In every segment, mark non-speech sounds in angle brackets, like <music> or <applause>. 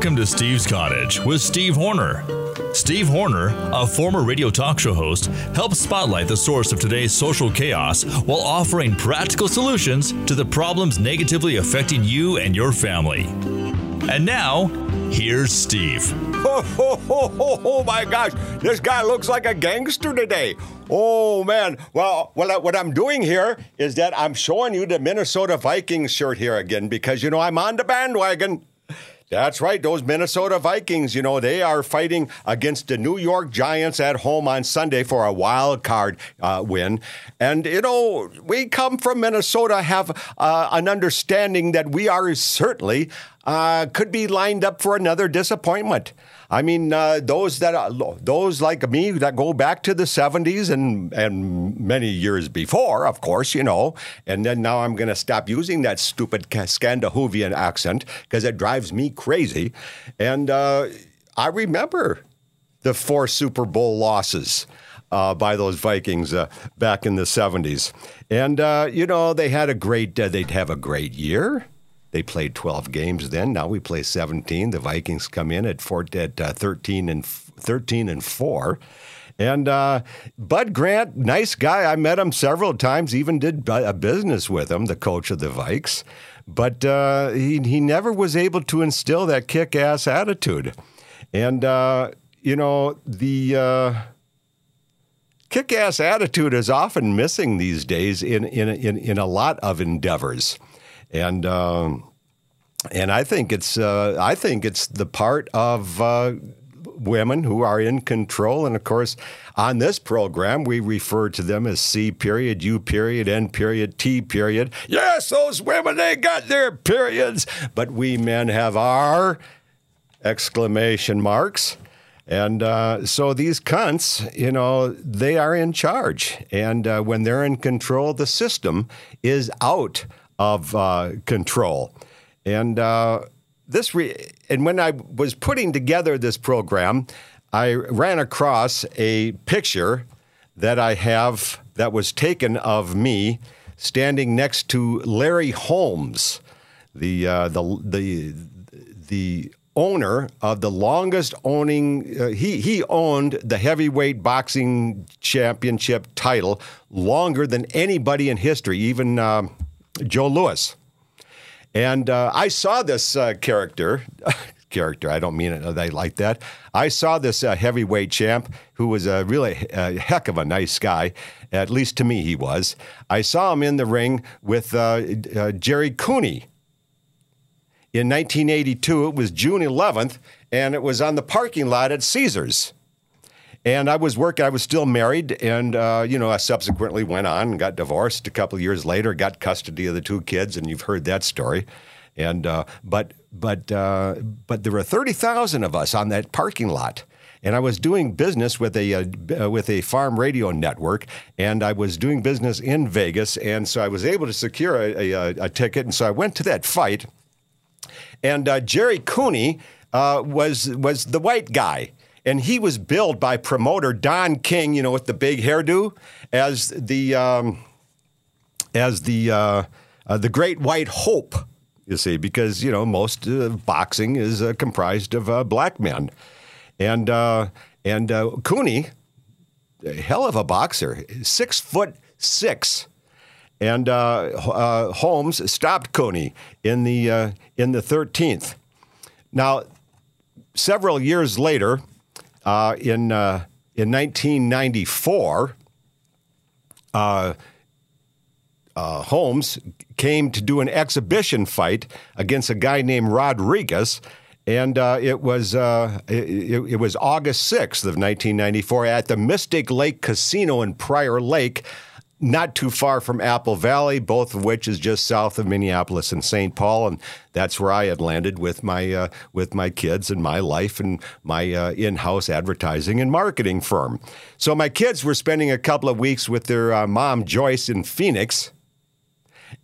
Welcome to Steve's Cottage with Steve Horner. Steve Horner, a former radio talk show host, helps spotlight the source of today's social chaos while offering practical solutions to the problems negatively affecting you and your family. And now, here's Steve. Oh, oh, oh, oh, my gosh, this guy looks like a gangster today. Oh man, well, what, what I'm doing here is that I'm showing you the Minnesota Vikings shirt here again because, you know, I'm on the bandwagon. That's right. Those Minnesota Vikings, you know, they are fighting against the New York Giants at home on Sunday for a wild card uh, win. And, you know, we come from Minnesota, have uh, an understanding that we are certainly uh, could be lined up for another disappointment. I mean, uh, those that are, those like me that go back to the '70s and and many years before, of course, you know. And then now I'm going to stop using that stupid Scandinavian accent because it drives me crazy. And uh, I remember the four Super Bowl losses. Uh, by those Vikings uh, back in the 70s. And, uh, you know, they had a great, uh, they'd have a great year. They played 12 games then. Now we play 17. The Vikings come in at, four, at uh, 13 and 13 and 4. And uh, Bud Grant, nice guy. I met him several times, even did a business with him, the coach of the Vikes. But uh, he, he never was able to instill that kick ass attitude. And, uh, you know, the uh, kick ass attitude is often missing these days in, in, in, in a lot of endeavors and um, and I think it's uh, I think it's the part of uh, women who are in control, and of course, on this program we refer to them as C period, U period, N period, T period. Yes, those women they got their periods, but we men have our exclamation marks. And uh, so these cunts, you know, they are in charge. And uh, when they're in control, the system is out of uh, control. And uh, this, re- and when I was putting together this program, I ran across a picture that I have that was taken of me standing next to Larry Holmes, the uh, the the the owner of the longest owning. Uh, he he owned the heavyweight boxing championship title longer than anybody in history, even. Uh, Joe Louis. And uh, I saw this uh, character. <laughs> character. I don't mean it they like that. I saw this uh, heavyweight champ who was a really a heck of a nice guy. At least to me, he was. I saw him in the ring with uh, uh, Gerry Cooney in 1982. It was June 11th, and it was on the parking lot at Caesars. And I was working, I was still married, and, uh, you know, I subsequently went on and got divorced a couple years later, got custody of the two kids, and you've heard that story. And, uh, but, but, uh, but there were 30,000 of us on that parking lot. And I was doing business with a uh, with a farm radio network, and I was doing business in Vegas, and so I was able to secure a, a, a ticket, and so I went to that fight, and uh, Gerry Cooney uh, was was the white guy, and he was billed by promoter Don King, you know, with the big hairdo, as the um, as the uh, uh, the Great White Hope. You see, because you know most uh, boxing is uh, comprised of uh, black men, and uh, and Cooney, hell of a boxer, six foot six. And Holmes stopped Cooney in the in the thirteenth. Now, several years later, uh, in uh, in 1994, uh, uh, Holmes came to do an exhibition fight against a guy named Rodriguez, and uh, it was it, it, was August 6th of 1994 at the Mystic Lake Casino in Prior Lake not too far from Apple Valley, both of which is just south of Minneapolis and St. Paul, and that's where I had landed with my uh, with my kids and my life and my uh, in-house advertising and marketing firm. So my kids were spending a couple of weeks with their uh, mom Joyce in Phoenix.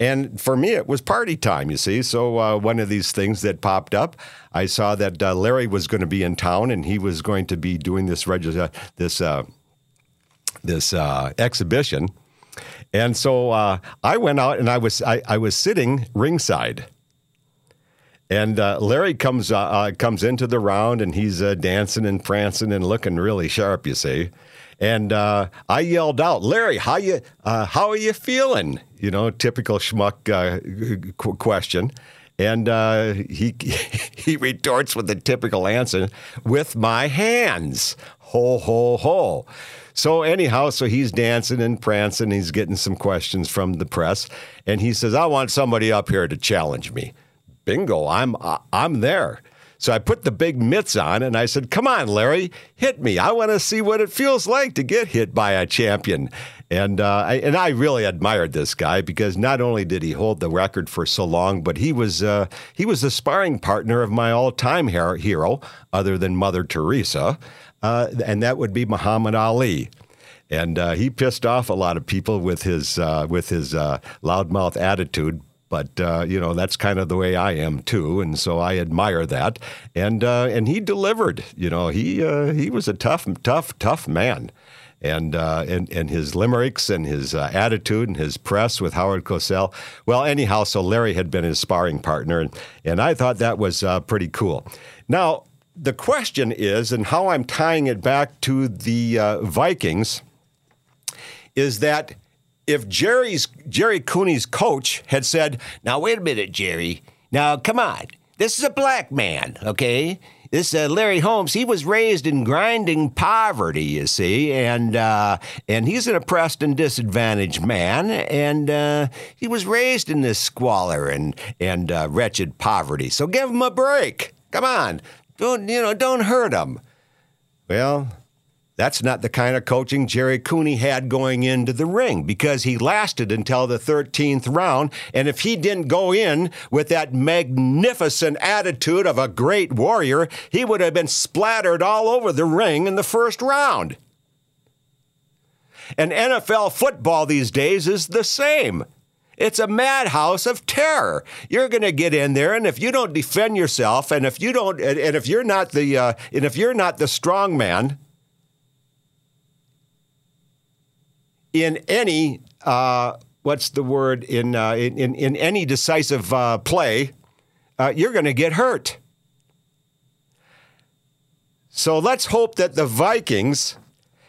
And for me, it was party time, you see. So, uh, one of these things that popped up, I saw that uh, Larry was going to be in town and he was going to be doing this, reg- this, uh, this exhibition and so uh, I went out and I was I, I was sitting ringside. And uh, Larry comes uh, uh, comes into the round and he's uh, dancing and prancing and looking really sharp, you see. And uh, I yelled out, "Larry, how you uh, how are you feeling?" You know, typical schmuck qu- question. And he <laughs> he retorts with the typical answer, "With my hands." Ho ho ho. So anyhow, so he's dancing and prancing. He's getting some questions from the press, and he says, "I want somebody up here to challenge me." bingo, I'm I'm there. So I put the big mitts on and I said, "Come on, Larry, hit me. I want to see what it feels like to get hit by a champion." And uh, I, and I really admired this guy because not only did he hold the record for so long, but he was uh, he was the sparring partner of my all-time hero, other than Mother Teresa, uh, and that would be Muhammad Ali and uh, he pissed off a lot of people with his uh, with his uh, loudmouth attitude. But uh, you know that's kind of the way I am too, and so I admire that. And uh, and he delivered. You know he he was a tough, tough, tough man. And, uh, and and his limericks and his uh, attitude and his press with Howard Cosell. Well, anyhow, so Larry had been his sparring partner, and, and I thought that was uh, pretty cool. Now, the question is, and how I'm tying it back to the Vikings, is that if Gerry's Gerry Cooney's coach had said, "Now wait a minute, Gerry. Now come on. This is a black man, okay? This uh, Larry Holmes, he was raised in grinding poverty, you see, and uh, and he's an oppressed and disadvantaged man, and uh, he was raised in this squalor and and uh, wretched poverty. So give him a break. Come on, don't you know? Don't hurt him. Well, that's not the kind of coaching Gerry Cooney had going into the ring because he lasted until the 13th round. And if he didn't go in with that magnificent attitude of a great warrior, he would have been splattered all over the ring in the first round. And NFL football these days is the same. It's a madhouse of terror. You're going to get in there, and if you don't defend yourself, and if you don't, and if you're not the, uh, and if you're not the strong man, in any uh, what's the word in uh, in, in any decisive uh, play, uh, you're going to get hurt. So let's hope that the Vikings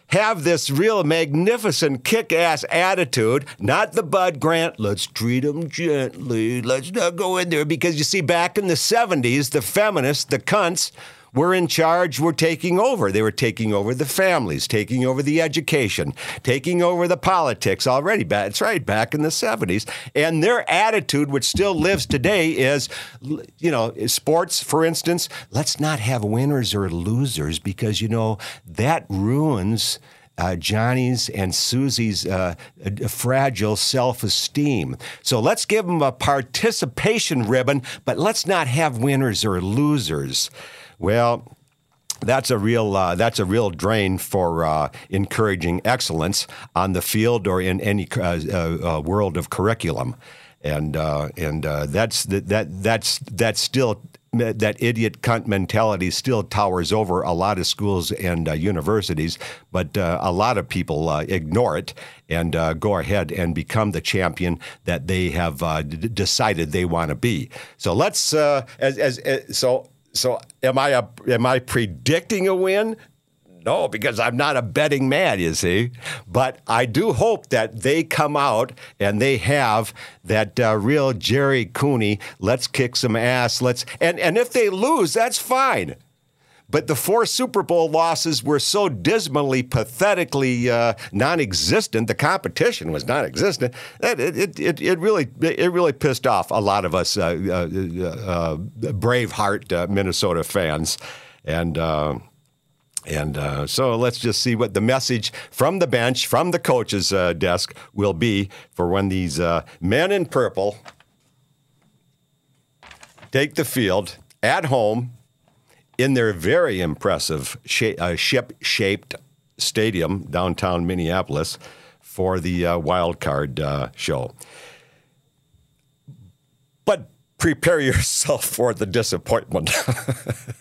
have this real magnificent kick-ass attitude, not the Bud Grant, let's treat them gently, let's not go in there. Because you see, back in the 70s, the feminists, the cunts, were in charge were taking over. They were taking over the families, taking over the education, taking over the politics already. That's right, back in the 70s. And their attitude, which still lives today, is, you know, sports, for instance, let's not have winners or losers because, you know, that ruins. Uh, Johnny's and Susie's uh, fragile self esteem. So let's give them a participation ribbon, but let's not have winners or losers. Well, that's a real uh, that's a real drain for uh, encouraging excellence on the field or in any uh, uh, uh world of curriculum, and uh, and that's that that's that's still that idiot cunt mentality still towers over a lot of schools and universities, but a lot of people ignore it and go ahead and become the champion that they have d- decided they want to be. So let's as, as, as so so am I a, am I predicting a win? No, because I'm not a betting man, you see. But I do hope that they come out and they have that uh, real Gerry Cooney. Let's kick some ass. Let's and and if they lose, that's fine. But the four Super Bowl losses were so dismally, pathetically uh, non-existent. The competition was non-existent. It, it, it, it, really it really pissed off a lot of us uh, uh, uh Braveheart uh, Minnesota fans, and. Uh, and so let's just see what the message from the bench, from the coach's desk, will be for when these men in purple take the field at home in their very impressive uh, ship shaped stadium downtown Minneapolis for the uh, wild card uh, show. But prepare <laughs> yourself for the disappointment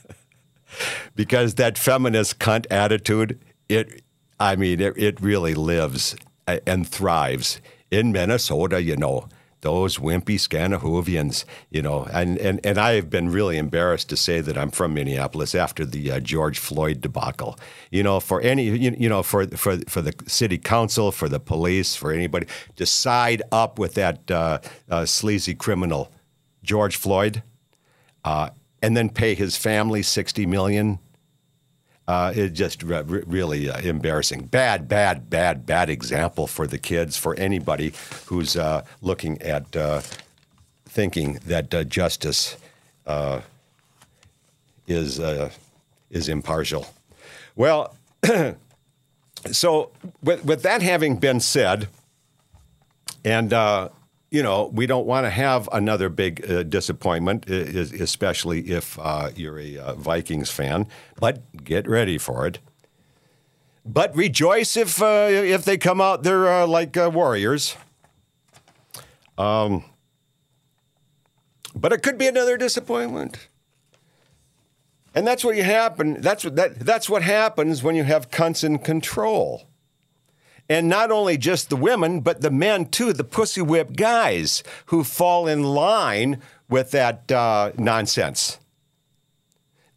<laughs> because that feminist cunt attitude, it, I mean, it, it really lives uh, and thrives in Minnesota, you know those wimpy Scandinavians, you know, and, and, and I have been really embarrassed to say that I'm from Minneapolis after the uh, George Floyd debacle. You know, for any, you, you know, for, for, for the city council, for the police, for anybody to side up with that uh, uh, sleazy criminal, George Floyd, uh, and then pay his family 60 million uh, it's just re- really uh, embarrassing. Bad, bad, bad, bad example for the kids, for anybody who's uh, looking at uh, thinking that uh, justice uh, is is impartial. Well, <clears throat> so with, with that having been said, and you know, we don't want to have another big uh, disappointment, especially if uh, you're a uh, Vikings fan. But get ready for it. But rejoice if uh, if they come out they're uh, like uh, warriors. Um, but it could be another disappointment. And that's what you happen. That's what that, that's what happens when you have cunts in control. And not only just the women, but the men too, the pussy whip guys who fall in line with that uh, nonsense.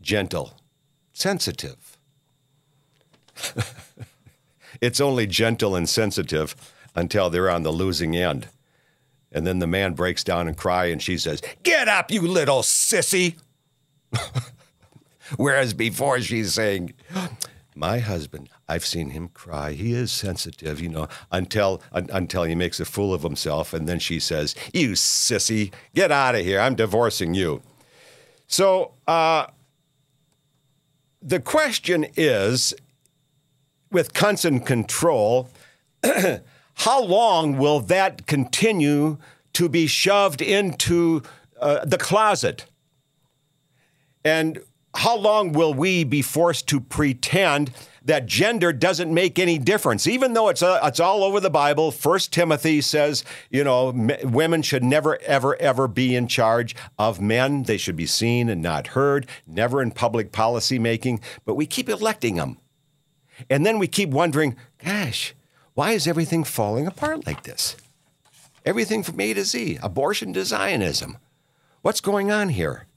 Gentle, sensitive. <laughs> it's only gentle and sensitive until they're on the losing end. And then the man breaks down and cries, and she says, Get up, you little sissy. <laughs> Whereas before she's saying, My husband, I've seen him cry. He is sensitive, you know, until un, until he makes a fool of himself, and then she says, "You sissy, get out of here! I'm divorcing you." So uh, the question is, with in control, <clears throat> how long will that continue to be shoved into uh, the closet? And how long will we be forced to pretend that gender doesn't make any difference, even though it's uh, it's all over the Bible. First Timothy says, you know, m- women should never, ever, ever be in charge of men. They should be seen and not heard, never in public policy making. But we keep electing them, and then we keep wondering, gosh, why is everything falling apart like this? Everything from A to Z, abortion to Zionism. What's going on here?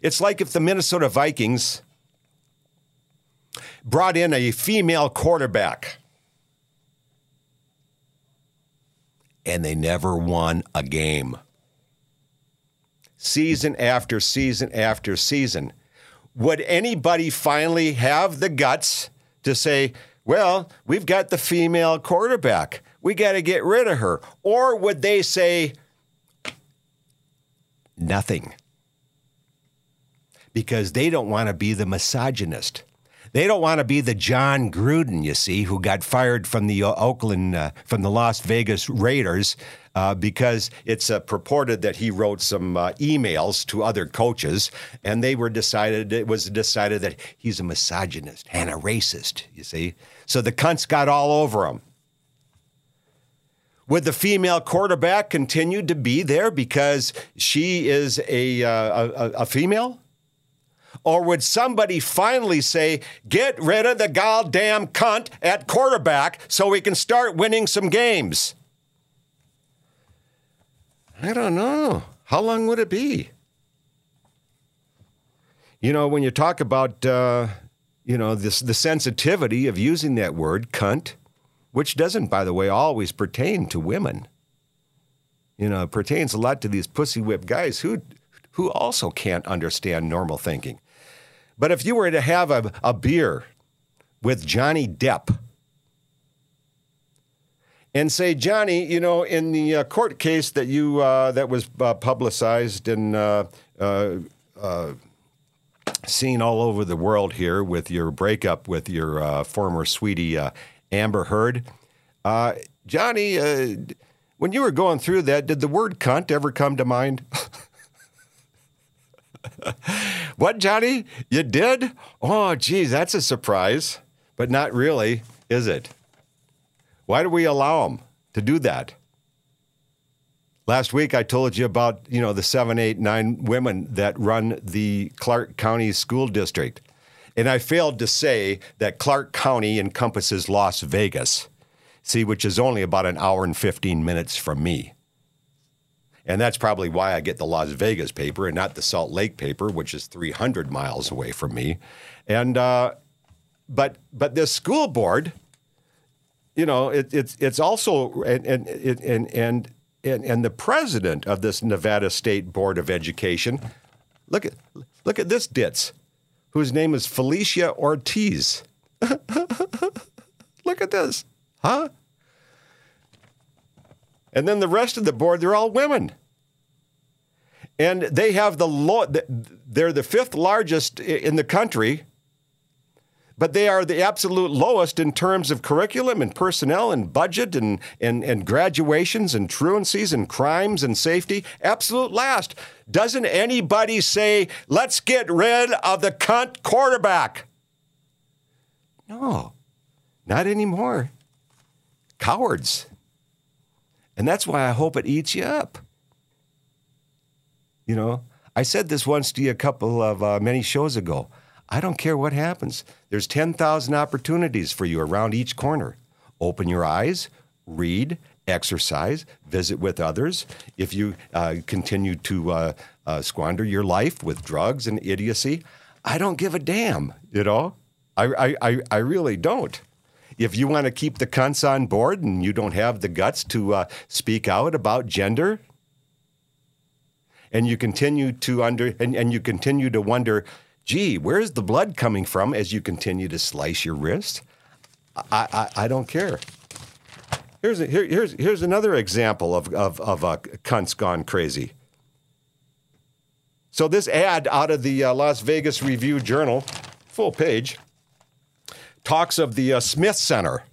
It's like if the Minnesota Vikings brought in a female quarterback. And they never won a game. Season after season after season. Would anybody finally have the guts to say, well, we've got the female quarterback. We got to get rid of her. Or would they say, nothing? Because they don't want to be the misogynist. They don't want to be the Jon Gruden, you see, who got fired from the uh, Oakland, uh, from the Las Vegas Raiders uh, because it's uh, purported that he wrote some uh, emails to other coaches, and they were decided it was decided that he's a misogynist and a racist. You see, so the cunts got all over him. Would the female quarterback continue to be there because she is a, uh, a, a female? Or would somebody finally say, get rid of the goddamn cunt at quarterback so we can start winning some games? I don't know. How long would it be? You know, when you talk about, uh, you know, this, the sensitivity of using that word, cunt, which doesn't, by the way, always pertain to women. You know, it pertains a lot to these pussy whip guys who, who also can't understand normal thinking. But if you were to have a, a beer with Johnny Depp and say, Johnny, you know, in the uh, court case that you uh, that was uh, publicized and uh, uh, uh, seen all over the world here with your breakup with your former sweetie Amber Heard, Johnny, when you were going through that, did the word "cunt" ever come to mind? <laughs> what, Johnny? You did? Oh, geez, that's a surprise, but not really, is it? Why do we allow them to do that? Last week, I told you about you know the seven, eight, nine women that run the Clark County School District, and I failed to say that Clark County encompasses Las Vegas, see, which is only about an hour and fifteen minutes from me. And that's probably why I get the Las Vegas paper and not the Salt Lake paper, which is 300 miles away from me. And uh, but but this school board, you know, it, it's it's also and and and and and, and the president of this Nevada State Board of Education, look at look at this ditz, whose name is Felicia Ortiz. <laughs> look at this, huh? And then the rest of the board, they're all women. And they have the low, they're the fifth largest in the country, but they are the absolute lowest in terms of curriculum and personnel and budget and, and, and graduations and truancies and crimes and safety. Absolute last. Doesn't anybody say, let's get rid of the cunt quarterback? No, not anymore. Cowards. And that's why I hope it eats you up. You know, I said this once to you a couple of uh, many shows ago. I don't care what happens. There's 10,000 opportunities for you around each corner. Open your eyes, read, exercise, visit with others. If you uh, continue to uh, uh, squander your life with drugs and idiocy, I don't give a damn, you know? I, I, I really don't if you want to keep the cunts on board and you don't have the guts to uh, speak out about gender, and you continue to under and, and you continue to wonder, gee, where's the blood coming from as you continue to slice your wrist? I, I, I don't care. Here's, a, here, here's, here's another example of, of, of a cunts gone crazy. So, this ad out of the uh, Las Vegas Review Journal, full page, talks of the uh, Smith Center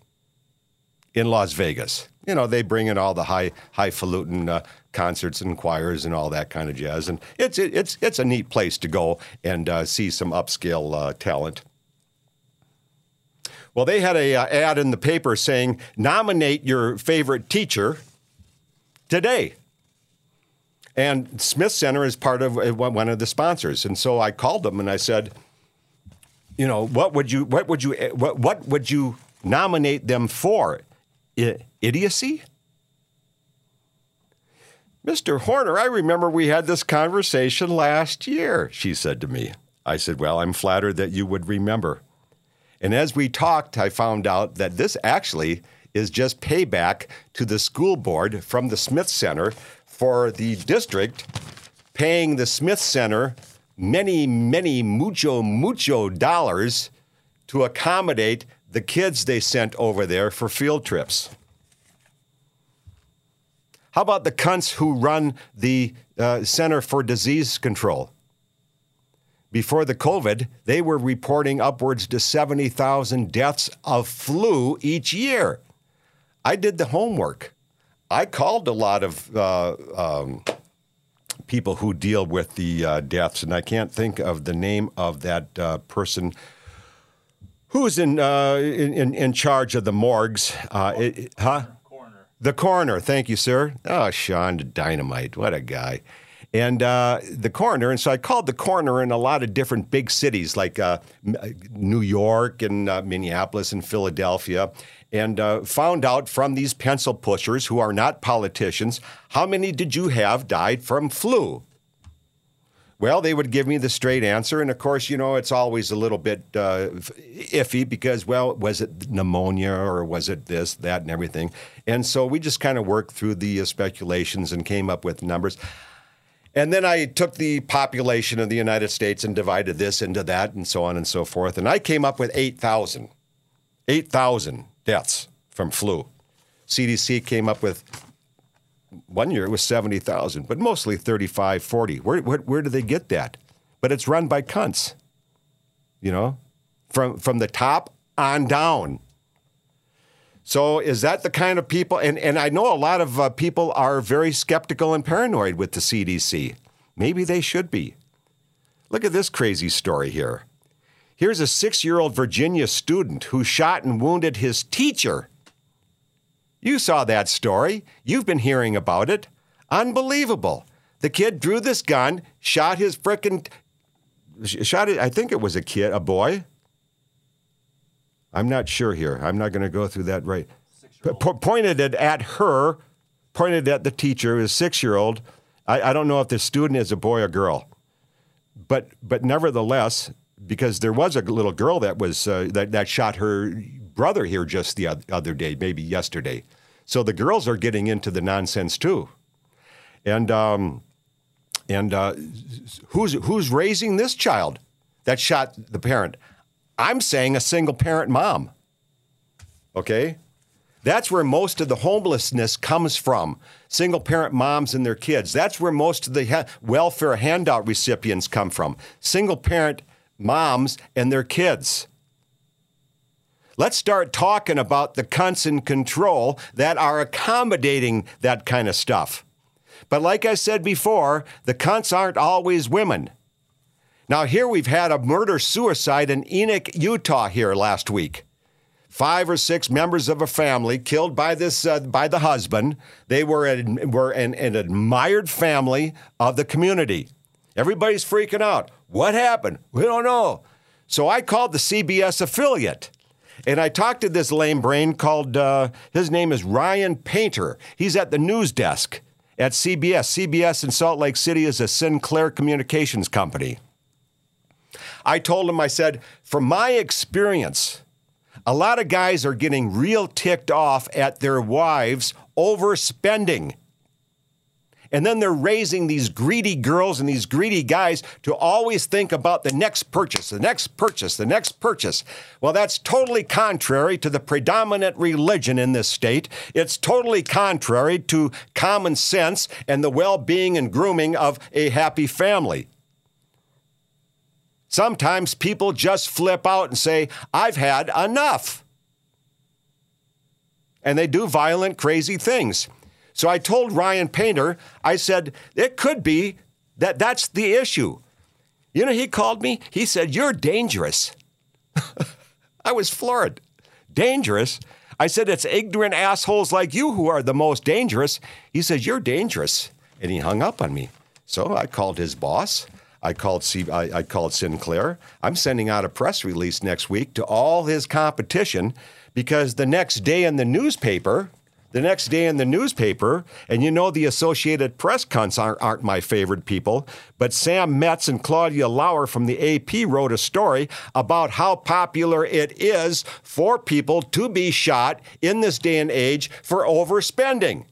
in Las Vegas. You know, they bring in all the high highfalutin uh, concerts and choirs and all that kind of jazz, and it's it, it's it's a neat place to go and uh, see some upscale uh, talent. Well, they had a uh, ad in the paper saying nominate your favorite teacher today. And Smith Center is part of uh, one of the sponsors, and so I called them and I said you know, what would you what would you eh, what what would you nominate them for? I, idiocy? Mr. Horner, I remember we had this conversation last year, she said to me. I said, Well, I'm flattered that you would remember. And as we talked, I found out that this actually is just payback to the school board from the Smith Center for the district paying the Smith Center many, many, mucho, mucho dollars to accommodate the kids they sent over there for field trips. How about the cunts who run the uh, Center for Disease Control? Before the COVID, they were reporting upwards to 70,000 deaths of flu each year. I did the homework. I called a lot of uh, um, people who deal with the uh, deaths, and I can't think of the name of that uh, person who's in, uh, in, in charge of the morgues. Uh, it, huh? Coroner. The coroner. Thank you, sir. Oh, Sean Dynamite. What a guy. And uh, the coroner, and so I called the coroner in a lot of different big cities like uh, New York and Minneapolis and Philadelphia and uh, found out from these pencil pushers who are not politicians how many did you have died from flu? Well, they would give me the straight answer. And of course, you know, it's always a little bit uh, iffy because, well, was it pneumonia or was it this, that, and everything? And so we just kind of worked through the uh, speculations and came up with numbers. And then I took the population of the United States and divided this into that and so on and so forth. And I came up with 8,000. 8,000 deaths from flu. CDC came up with one year it was 70,000, but mostly 35, 40. Where, where, where do they get that? But it's run by cunts, you know, from, from the top on down. So is that the kind of people? And, and I know a lot of uh, people are very skeptical and paranoid with the CDC. Maybe they should be. Look at this crazy story here. Here's a six year old Virginia student who shot and wounded his teacher. You saw that story. You've been hearing about it. Unbelievable. The kid drew this gun, shot his frickin' shot it. I think it was a kid, a boy. I'm not sure here. I'm not going to go through that right. Pointed it at her, pointed at the teacher, his six year old, I, I don't know if the student is a boy or girl, but but nevertheless, because there was a little girl that was uh, that that shot her brother here just the other day, maybe yesterday. So the girls are getting into the nonsense too, and um, and uh, who's who's raising this child that shot the parent? I'm saying a single parent mom. Okay, that's where most of the homelessness comes from. Single parent moms and their kids. That's where most of the ha- welfare handout recipients come from. Single parent moms and their kids. Let's start talking about the cunts in control that are accommodating that kind of stuff. But like I said before, the cunts aren't always women. Now, here we've had a murder suicide in Enoch, Utah, here last week five or six members of a family killed by this uh, by the husband. They were an, were an, an admired family of the community. Everybody's freaking out. What happened? We don't know. So I called the CBS affiliate. And I talked to this lame brain called, uh, his name is Ryan Painter. He's at the news desk at CBS. CBS in Salt Lake City is a Sinclair Communications company. I told him, I said, from my experience, a lot of guys are getting real ticked off at their wives overspending. And then they're raising these greedy girls and these greedy guys to always think about the next purchase, the next purchase, the next purchase. Well, that's totally contrary to the predominant religion in this state. It's totally contrary to common sense and the well being and grooming of a happy family. Sometimes people just flip out and say, I've had enough. And they do violent, crazy things. So I told Ryan Painter, I said, it could be that that's the issue. You know, he called me, he said, You're dangerous. <laughs> I was floored. Dangerous? I said, It's ignorant assholes like you who are the most dangerous. He says, You're dangerous. And he hung up on me. So I called his boss. I called C- I, I called Sinclair. I'm sending out a press release next week to all his competition because the next day in the newspaper, the next day in the newspaper, and you know the Associated Press cunts aren't, aren't, my favorite people, but Sam Metz and Claudia Lauer from the AP wrote a story about how popular it is for people to be shot in this day and age for overspending.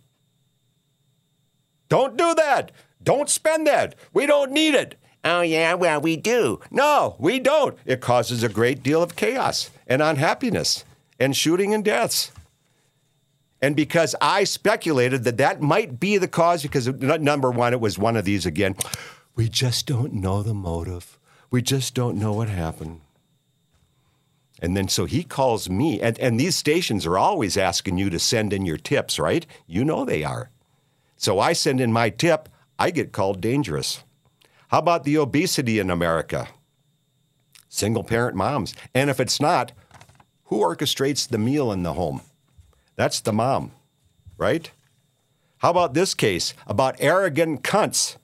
Don't do that. Don't spend that. We don't need it. Oh, yeah, well, we do. No, we don't. It causes a great deal of chaos and unhappiness and shooting and deaths. And because I speculated that that might be the cause, because number one, it was one of these again. We just don't know the motive. We just don't know what happened. And then so he calls me, and, and these stations are always asking you to send in your tips, right? You know they are. So I send in my tip, I get called dangerous. How about the obesity in America? Single parent moms. And if it's not, who orchestrates the meal in the home? That's the mom, right? How about this case about arrogant cunts?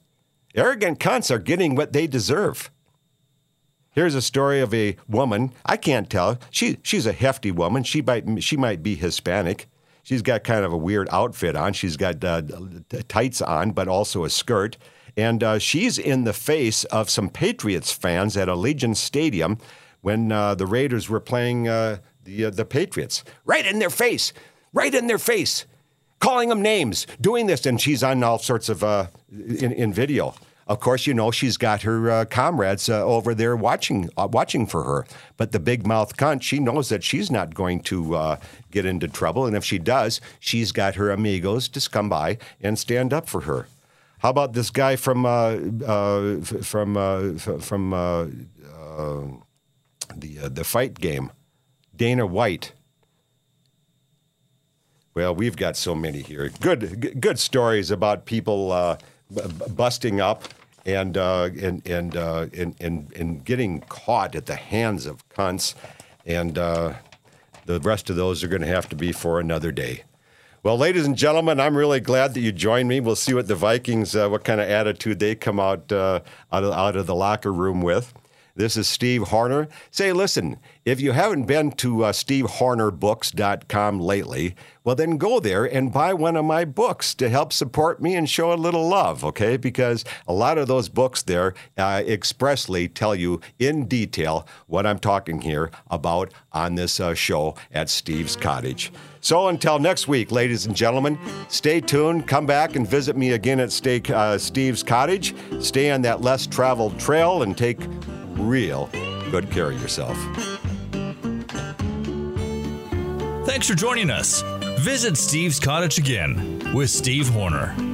Arrogant cunts are getting what they deserve. Here's a story of a woman. I can't tell. She, she's a hefty woman. She might, she might be Hispanic. She's got kind of a weird outfit on. She's got uh, tights on, but also a skirt. And uh, she's in the face of some Patriots fans at Allegiant Stadium when uh, the Raiders were playing uh, the, uh, the Patriots. Right in their face, right in their face, calling them names, doing this. And she's on all sorts of uh, in, in video. Of course, you know she's got her uh, comrades uh, over there watching, uh, watching for her. But the big mouth cunt, she knows that she's not going to uh, get into trouble, and if she does, she's got her amigos to come by and stand up for her. How about this guy from uh, uh, from from the the fight game, Dana White? Well, we've got so many here. Good good stories about people b- busting up and and and, and and and getting caught at the hands of cunts, and the rest of those are going to have to be for another day. Well, ladies and gentlemen, I'm really glad that you joined me. We'll see what the Vikings, uh, what kind of attitude they come out uh, out, of, out of the locker room with. This is Steve Horner. Say, listen, if you haven't been to uh, stevehornerbooks.com lately, well, then go there and buy one of my books to help support me and show a little love, okay? Because a lot of those books there uh, expressly tell you in detail what I'm talking here about on this uh, show at Steve's Cottage. So until next week, ladies and gentlemen, stay tuned. Come back and visit me again at stay, uh, Steve's Cottage. Stay on that less traveled trail and take real good care of yourself. Thanks for joining us. Visit Steve's Cottage again with Steve Horner.